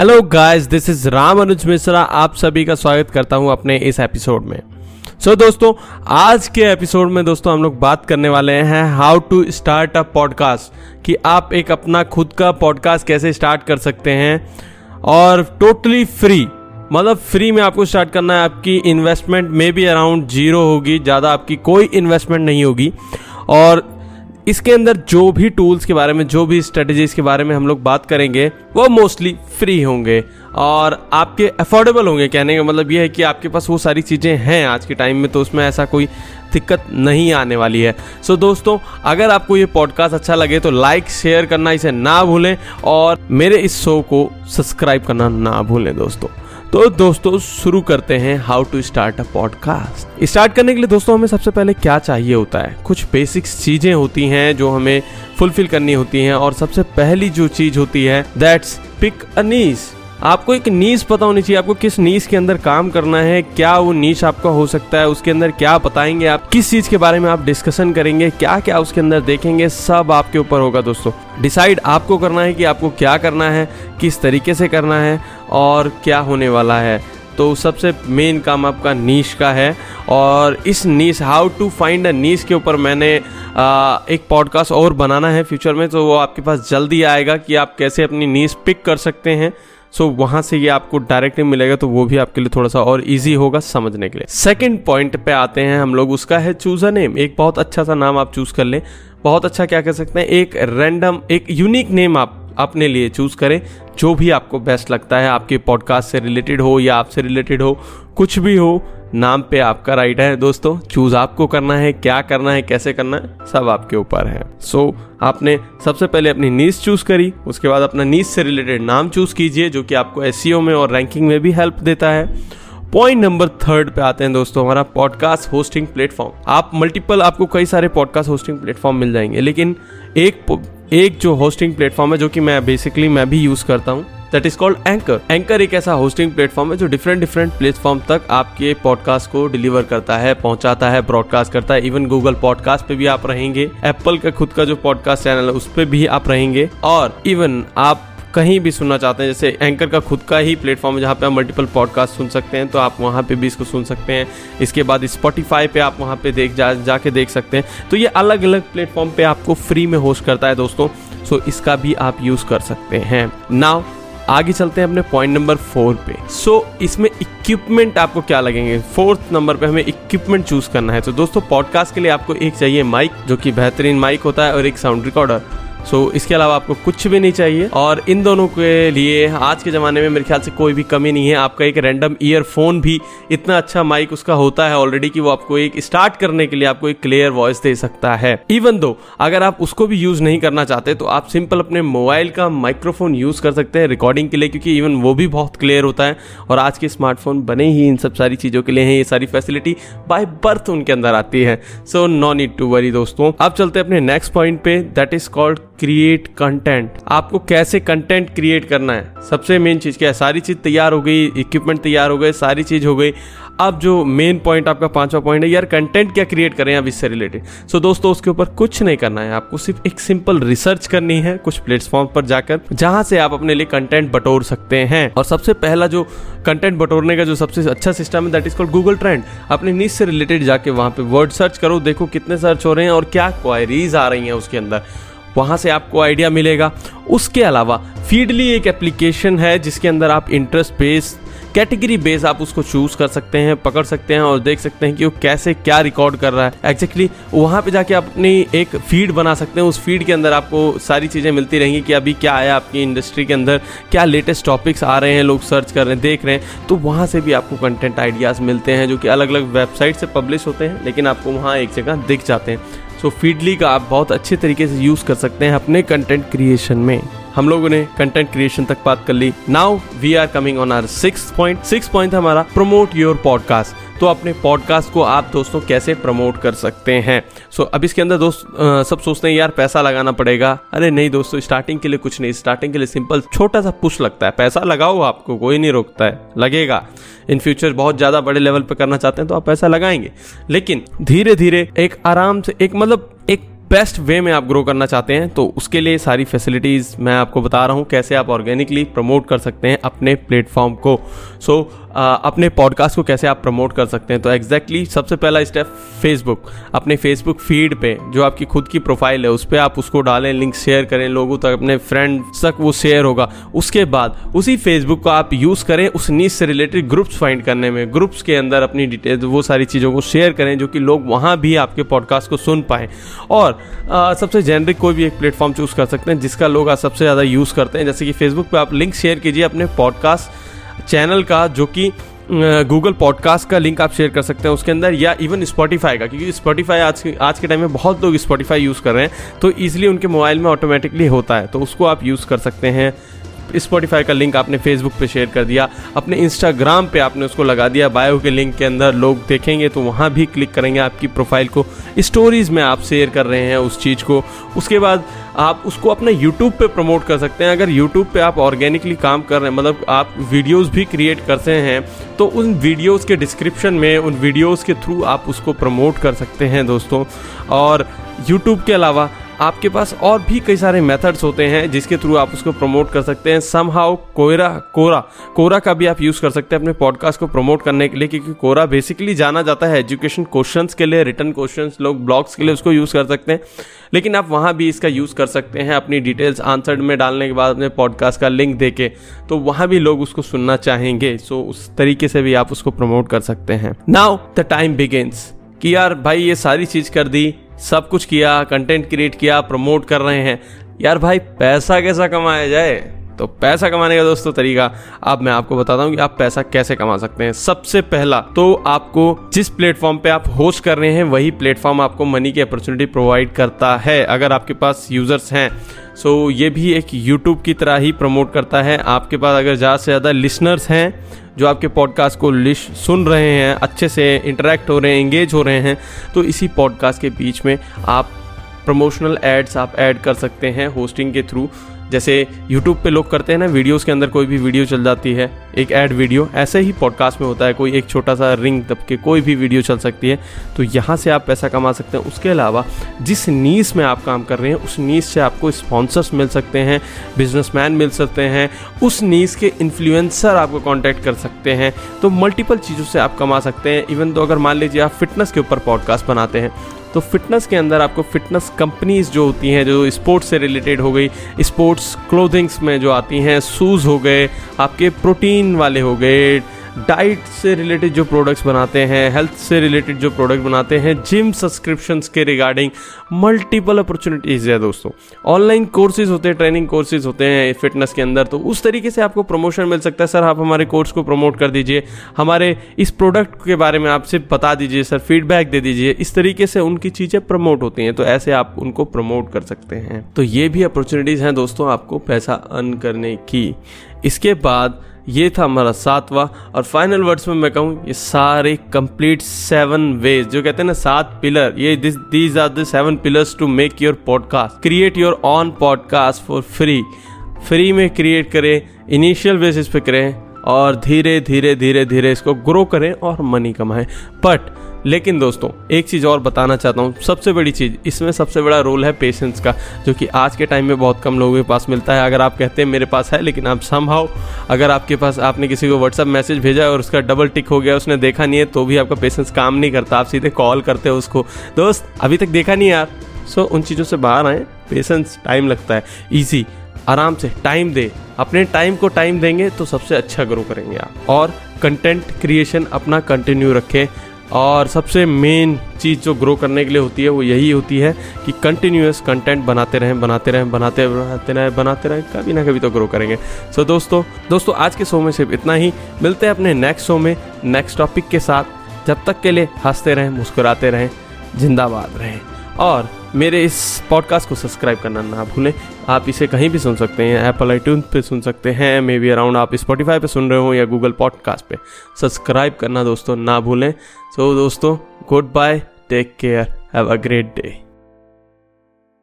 Hello guys this is Ram Anuj Mishra आप सभी का स्वागत करता हूँ अपने इस एपिसोड में। सो so, दोस्तों आज के एपिसोड में दोस्तों हम लोग बात करने वाले हैं how to start a podcast कि आप एक अपना खुद का पॉडकास्ट कैसे स्टार्ट कर सकते हैं। और टोटली फ्री मतलब फ्री में आपको स्टार्ट करना है। आपकी इन्वेस्टमेंट में भी अराउंड ज़ीरो होगी ज़्यादा आपकी कोई इन्वेस्टमेंट नहीं होगी। और इसके अंदर जो भी टूल्स के बारे में जो भी स्ट्रेटजीज के बारे में हम लोग बात करेंगे वो मोस्टली फ्री होंगे और आपके अफोर्डेबल होंगे। कहने का मतलब ये है कि आपके पास वो सारी चीज़ें हैं आज के टाइम में तो उसमें ऐसा कोई दिक्कत नहीं आने वाली है। सो so, दोस्तों अगर आपको ये पॉडकास्ट अच्छा लगे तो लाइक शेयर करना इसे ना भूलें और मेरे इस शो को सब्सक्राइब करना ना भूलें दोस्तों। तो दोस्तों, शुरू करते हैं how to start a podcast start करने के लिए दोस्तों, हमें सबसे पहले क्या चाहिए होता है? कुछ बेसिक चीज़ें होती हैं जो हमें फुलफिल करनी होती हैं और सबसे पहली जो चीज़ होती है दैट्स पिक अ नीस आपको एक नीच पता होनी चाहिए आपको किस नीच के अंदर काम करना है क्या वो नीच आपका हो सकता है उसके अंदर क्या बताएँगे आप किस चीज़ के बारे में आप डिस्कशन करेंगे क्या क्या उसके अंदर देखेंगे सब आपके ऊपर होगा दोस्तों। डिसाइड आपको करना है कि आपको क्या करना है किस तरीके से करना है और क्या होने वाला है। तो सबसे मेन काम आपका नीश का है और इस niche how to find a niche के ऊपर मैंने आ, एक पॉडकास्ट और बनाना है फ्यूचर में तो वो आपके पास जल्दी आएगा कि आप कैसे अपनी नीश पिक कर सकते हैं। सो so, वहाँ से ये आपको डायरेक्ट डायरेक्टली मिलेगा तो वो भी आपके लिए थोड़ा सा और इजी होगा समझने के लिए। सेकेंड पॉइंट पे आते हैं हम लोग उसका है चूज़ अ नेम एक बहुत अच्छा सा नाम आप चूज़ कर लें। बहुत अच्छा क्या कह सकते हैं? एक रैंडम एक यूनिक नेम आप अपने लिए चूज़ करें जो भी आपको बेस्ट लगता है आपके पॉडकास्ट से रिलेटेड हो या आपसे रिलेटेड हो कुछ भी हो नाम पे आपका राइट है दोस्तों। चूज़ आपको करना है क्या करना है कैसे करना है सब आपके ऊपर है। सो so, आपने सबसे पहले अपनी नीस चूज़ करी उसके बाद अपना नीस से रिलेटेड नाम चूज़ कीजिए जो कि आपको एस e में और रैंकिंग में भी हेल्प देता है। पॉइंट नंबर थर्ड पे आते हैं दोस्तों हमारा पॉडकास्ट होस्टिंग प्लेटफॉर्म आप मल्टीपल आपको कई सारे पॉडकास्ट होस्टिंग प्लेटफॉर्म मिल जाएँगे लेकिन एक एक जो होस्टिंग प्लेटफॉर्म है जो कि मैं बेसिकली मैं भी यूज़ करता हूँ that is called anchor anchor एक ऐसा होस्टिंग प्लेटफॉर्म है जो डिफरेंट डिफरेंट प्लेटफॉर्म तक आपके पॉडकास्ट को डिलीवर करता है, पहुंचाता है ब्रॉडकास्ट करता है. इवन गूगल पॉडकास्ट पे भी आप रहेंगे. एप्पल का खुद का जो पॉडकास्ट चैनल है, उस पर भी आप रहेंगे. और इवन आप कहीं भी सुनना चाहते हैं, जैसे एंकर का खुद का ही प्लेटफॉर्म है जहाँ पे आप मल्टीपल पॉडकास्ट सुन सकते हैं तो आप वहाँ पे भी इसको सुन सकते हैं. इसके बाद स्पॉटीफाई पे आप वहाँ पे देख जा, जाके देख सकते हैं. तो ये अलग अलग प्लेटफॉर्म पे आपको फ्री में होस्ट करता है दोस्तों. सो इसका भी आप यूज़ कर सकते हैं. नाउ आगे चलते हैं अपने पॉइंट नंबर फोर पे। सो so, इसमें इक्विपमेंट आपको क्या लगेंगे? फोर्थ नंबर पे हमें इक्विपमेंट चूज़ करना है। तो दोस्तों पॉडकास्ट के लिए आपको एक चाहिए माइक जो कि बेहतरीन माइक होता है और एक साउंड रिकॉर्डर सो so, इसके अलावा आपको कुछ भी नहीं चाहिए। और इन दोनों के लिए आज के ज़माने में मेरे ख्याल से कोई भी कमी नहीं है। आपका एक रैंडम ईयरफोन भी इतना अच्छा माइक उसका होता है ऑलरेडी कि वो आपको एक स्टार्ट करने के लिए आपको एक क्लियर वॉइस दे सकता है। इवन दो अगर आप उसको भी यूज़ नहीं करना चाहते तो आप सिंपल अपने मोबाइल का माइक्रोफोन यूज़ कर सकते हैं रिकॉर्डिंग के लिए क्योंकि इवन वो भी बहुत क्लियर होता है। और आज के स्मार्टफ़ोन बने ही इन सब सारी चीज़ों के लिए हैं। ये सारी फैसिलिटी बाय बर्थ उनके अंदर आती है। So no need to worry दोस्तों। अब चलते अपने नेक्स्ट पॉइंट पे। That is called create content आपको कैसे कंटेंट क्रिएट करना है? सबसे मेन चीज़ क्या है? सारी चीज़ तैयार हो गई इक्विपमेंट तैयार हो गए, सारी चीज़ हो गई। अब जो मेन पॉइंट आपका पांचवा पॉइंट है, यार कंटेंट क्या क्रिएट करें अब इससे रिलेटेड सो दोस्तों, उसके ऊपर कुछ नहीं करना है। आपको सिर्फ़ एक सिंपल रिसर्च करनी है कुछ प्लेटफॉर्म पर जाकर, जहाँ से आप अपने लिए कंटेंट बटोर सकते हैं। और सबसे पहला जो कंटेंट बटोरने का जो सबसे अच्छा सिस्टम है that is called Google trend अपने नीच से रिलेटेड जाके वहाँ पे वर्ड सर्च करो, देखो कितने सर्च हो रहे हैं और क्या क्वायरीज आ रही हैं उसके अंदर। वहाँ से आपको आइडिया मिलेगा। उसके अलावा फीडली एक एप्लीकेशन है जिसके अंदर आप इंटरेस्ट बेस कैटेगरी बेस आप उसको चूज़ कर सकते हैं पकड़ सकते हैं और देख सकते हैं कि वो कैसे क्या रिकॉर्ड कर रहा है। एग्जैक्टली exactly, वहाँ पे जाके आप अपनी एक फ़ीड बना सकते हैं। उस फ़ीड के अंदर आपको सारी चीज़ें मिलती रहेंगी कि अभी क्या आया आपकी इंडस्ट्री के अंदर क्या लेटेस्ट टॉपिक्स आ रहे हैं लोग सर्च कर रहे हैं देख रहे हैं। तो वहाँ से भी आपको कंटेंट आइडियाज़ मिलते हैं जो कि अलग अलग वेबसाइट से पब्लिश होते हैं लेकिन आपको वहाँ एक जगह दिख जाते हैं। सो फीडली का आप बहुत अच्छे तरीके से यूज़ कर सकते हैं अपने कंटेंट क्रिएशन में। हम लोगों ने कंटेंट क्रिएशन तक बात कर ली। Now we are coming on our six point six point हमारा प्रोमोट योर पॉडकास्ट तो अपने पॉडकास्ट को आप दोस्तों कैसे प्रमोट कर सकते हैं? सो so, अब इसके अंदर दोस्त आ, सब सोचते हैं यार पैसा लगाना पड़ेगा। अरे नहीं दोस्तों स्टार्टिंग के लिए कुछ नहीं। स्टार्टिंग के लिए सिंपल छोटा सा पुश लगता है। पैसा लगाओ आपको कोई नहीं रोकता है। लगेगा। इन फ्यूचर बहुत ज़्यादा बड़े लेवल पे करना चाहते हैं तो आप पैसा लगाएँगे। लेकिन धीरे धीरे एक आराम से एक मतलब एक बेस्ट वे में आप ग्रो करना चाहते हैं तो उसके लिए सारी फैसिलिटीज़ मैं आपको बता रहा हूँ कैसे आप ऑर्गेनिकली प्रमोट कर सकते हैं अपने प्लेटफॉर्म को। सो so, अपने पॉडकास्ट को कैसे आप प्रमोट कर सकते हैं? तो एग्जैक्टली exactly सबसे पहला स्टेप फेसबुक अपने फेसबुक फ़ीड पे जो आपकी खुद की प्रोफ़ाइल है उस पर आप उसको डालें लिंक शेयर करें लोगों तक अपने फ्रेंड्स तक वो शेयर होगा। उसके बाद उसी फेसबुक को आप यूज़ करें उस नीच से रिलेटेड ग्रुप्स फाइंड करने में। ग्रुप्स के अंदर अपनी डिटेल वो सारी चीज़ों को शेयर करें जो कि लोग वहाँ भी आपके पॉडकास्ट को सुन पाएँ। और आ, सबसे जेनरिक कोई भी एक प्लेटफॉर्म चूज़ कर सकते हैं जिसका लोग सबसे ज़्यादा यूज़ करते हैं। जैसे कि फेसबुक पर आप लिंक शेयर कीजिए अपने पॉडकास्ट चैनल का, जो कि गूगल पॉडकास्ट का लिंक आप शेयर कर सकते हैं उसके अंदर, या इवन स्पॉटीफाई का, क्योंकि स्पॉटीफाई आज के आज के टाइम में बहुत लोग स्पॉटीफाई यूज़ कर रहे हैं तो ईजिली उनके मोबाइल में ऑटोमेटिकली होता है तो उसको आप यूज़ कर सकते हैं। स्पॉटीफाई का लिंक आपने फेसबुक पे शेयर कर दिया, अपने इंस्टाग्राम पे आपने उसको लगा दिया बायो के लिंक के अंदर लोग देखेंगे तो वहाँ भी क्लिक करेंगे आपकी प्रोफ़ाइल को। स्टोरीज में आप शेयर कर रहे हैं उस चीज़ को। उसके बाद आप उसको अपने यूट्यूब पे प्रमोट कर सकते हैं। अगर यूट्यूब पे आप ऑर्गेनिकली काम कर रहे हैं मतलब आप वीडियोस भी क्रिएट करते हैं तो उन वीडियोस के डिस्क्रिप्शन में, उन वीडियोस के थ्रू आप उसको प्रमोट कर सकते हैं दोस्तों। और यूट्यूब के अलावा आपके पास और भी कई सारे मेथड्स होते हैं, जिसके थ्रू आप उसको प्रमोट कर सकते हैं। सम हाउ कोयरा कोरा कोरा का भी आप यूज़ कर सकते हैं अपने पॉडकास्ट को प्रमोट करने के लिए, क्योंकि कोरा बेसिकली जाना जाता है एजुकेशन क्वेश्चंस के लिए रिटर्न क्वेश्चंस लोग ब्लॉग्स के लिए उसको यूज़ कर सकते हैं। लेकिन आप वहाँ भी इसका यूज़ कर सकते हैं अपनी डिटेल्स आंसर में डालने के बाद अपने पॉडकास्ट का लिंक दे के। तो वहाँ भी लोग उसको सुनना चाहेंगे। सो उस तरीके से भी आप उसको प्रमोट कर सकते हैं। नाउ द टाइम बिगेन्स कि यार भाई ये सारी चीज़ कर दी सब कुछ किया कंटेंट क्रिएट किया प्रमोट कर रहे हैं। यार भाई, पैसा कैसा कमाया जाए? तो पैसा कमाने का दोस्तों तरीका अब मैं आपको बताता हूँ कि आप पैसा कैसे कमा सकते हैं। सबसे पहला तो आपको जिस प्लेटफॉर्म पे आप होस्ट कर रहे हैं, वही प्लेटफॉर्म आपको मनी की अपॉर्चुनिटी प्रोवाइड करता है। अगर आपके पास यूज़र्स हैं, सो ये भी एक यूट्यूब की तरह ही प्रमोट करता है। आपके पास अगर ज़्यादा से ज़्यादा लिसनर्स हैं, जो आपके पॉडकास्ट को लिश सुन रहे हैं, अच्छे से इंटरेक्ट हो रहे हैं इंगेज हो रहे हैं तो इसी पॉडकास्ट के बीच में आप प्रमोशनल एड्स आप ऐड कर सकते हैं होस्टिंग के थ्रू। जैसे यूट्यूब पे लोग करते हैं ना वीडियोस के अंदर कोई भी वीडियो चल जाती है, एक ऐड वीडियो ऐसे ही पॉडकास्ट में होता है, कोई एक छोटा सा रिंग दब के कोई भी वीडियो चल सकती है तो यहाँ से आप पैसा कमा सकते हैं। उसके अलावा, जिस नीस में आप काम कर रहे हैं, उस नीस से आपको स्पॉन्सर्स मिल सकते हैं बिजनेसमैन मिल सकते हैं, उस नीस के इन्फ्लुएंसर आपको कॉन्टैक्ट कर सकते हैं तो मल्टीपल चीज़ों से आप कमा सकते हैं। इवन तो अगर मान लीजिए आप फिटनेस के ऊपर पॉडकास्ट बनाते हैं तो फिटनेस के अंदर आपको फिटनेस कंपनीज़ जो होती हैं, जो स्पोर्ट्स से रिलेटेड हो गई स्पोर्ट्स क्लोथिंग्स में जो आती हैं शूज़ हो गए, आपके प्रोटीन वाले हो गए डाइट से रिलेटेड जो प्रोडक्ट्स बनाते हैं, हेल्थ से रिलेटेड जो प्रोडक्ट बनाते हैं, जिम सब्सक्रिप्शन के रिगार्डिंग मल्टीपल अपॉर्चुनिटीज़ है दोस्तों। ऑनलाइन कोर्सेज होते हैं ट्रेनिंग कोर्सेज होते हैं फिटनेस के अंदर तो उस तरीके से आपको प्रमोशन मिल सकता है। सर, आप हमारे कोर्स को प्रमोट कर दीजिए। हमारे इस प्रोडक्ट के बारे में आपसे बता दीजिए, सर फीडबैक दे दीजिए। इस तरीके से उनकी चीज़ें प्रमोट होती हैं तो ऐसे आप उनको प्रमोट कर सकते हैं। तो ये भी अपॉर्चुनिटीज़ हैं दोस्तों, आपको पैसा अर्न करने की। इसके बाद ये था हमारा सातवां, और फाइनल वर्ड्स में मैं कहूँ, ये सारे कंप्लीट सेवन वेज जो कहते हैं ना, सात पिलर ये this these are the seven pillars to make your podcast create your own podcast for free free में क्रिएट करें इनिशियल बेसिस पे करें और धीरे धीरे धीरे धीरे इसको ग्रो करें और मनी कमाएँ। बट लेकिन दोस्तों, एक चीज़ और बताना चाहता हूँ। सबसे बड़ी चीज़, इसमें सबसे बड़ा रोल है पेशेंस का, जो कि आज के टाइम में बहुत कम लोगों के पास मिलता है। अगर आप कहते हैं, मेरे पास है, लेकिन आप संभाव। अगर आपके पास, आपने किसी को व्हाट्सअप मैसेज भेजा और उसका डबल टिक हो गया, उसने देखा नहीं है तो भी आपका पेशेंस काम नहीं करता। आप सीधे कॉल करते हो उसको। दोस्त, अभी तक देखा नहीं यार। सो उन चीज़ों से बाहर आए। पेशेंस टाइम लगता है। ईजी आराम से टाइम दे। अपने टाइम को टाइम देंगे तो सबसे अच्छा ग्रो करेंगे आप। और कंटेंट क्रिएशन अपना कंटिन्यू रखें। और सबसे मेन चीज़ जो ग्रो करने के लिए होती है वो यही होती है कि कंटिन्यूस कंटेंट बनाते रहें बनाते रहें बनाते बनाते रहें बनाते रहें। कभी ना कभी तो ग्रो करेंगे। सो so, दोस्तों दोस्तों आज के शो में सिर्फ़ इतना ही। मिलते हैं अपने नेक्स्ट शो में नेक्स्ट टॉपिक के साथ। जब तक के लिए हँसते रहें मुस्कुराते रहें जिंदाबाद रहें। और मेरे इस पॉडकास्ट को सब्सक्राइब करना ना भूलें। आप इसे कहीं भी सुन सकते हैं एप्पल आई पे सुन सकते हैं मे बी अराउंड आप स्पॉटीफाई पे सुन रहे हो या गूगल पॉडकास्ट पे। सब्सक्राइब करना दोस्तों ना भूलें। सो so, दोस्तों goodbye take care have a great day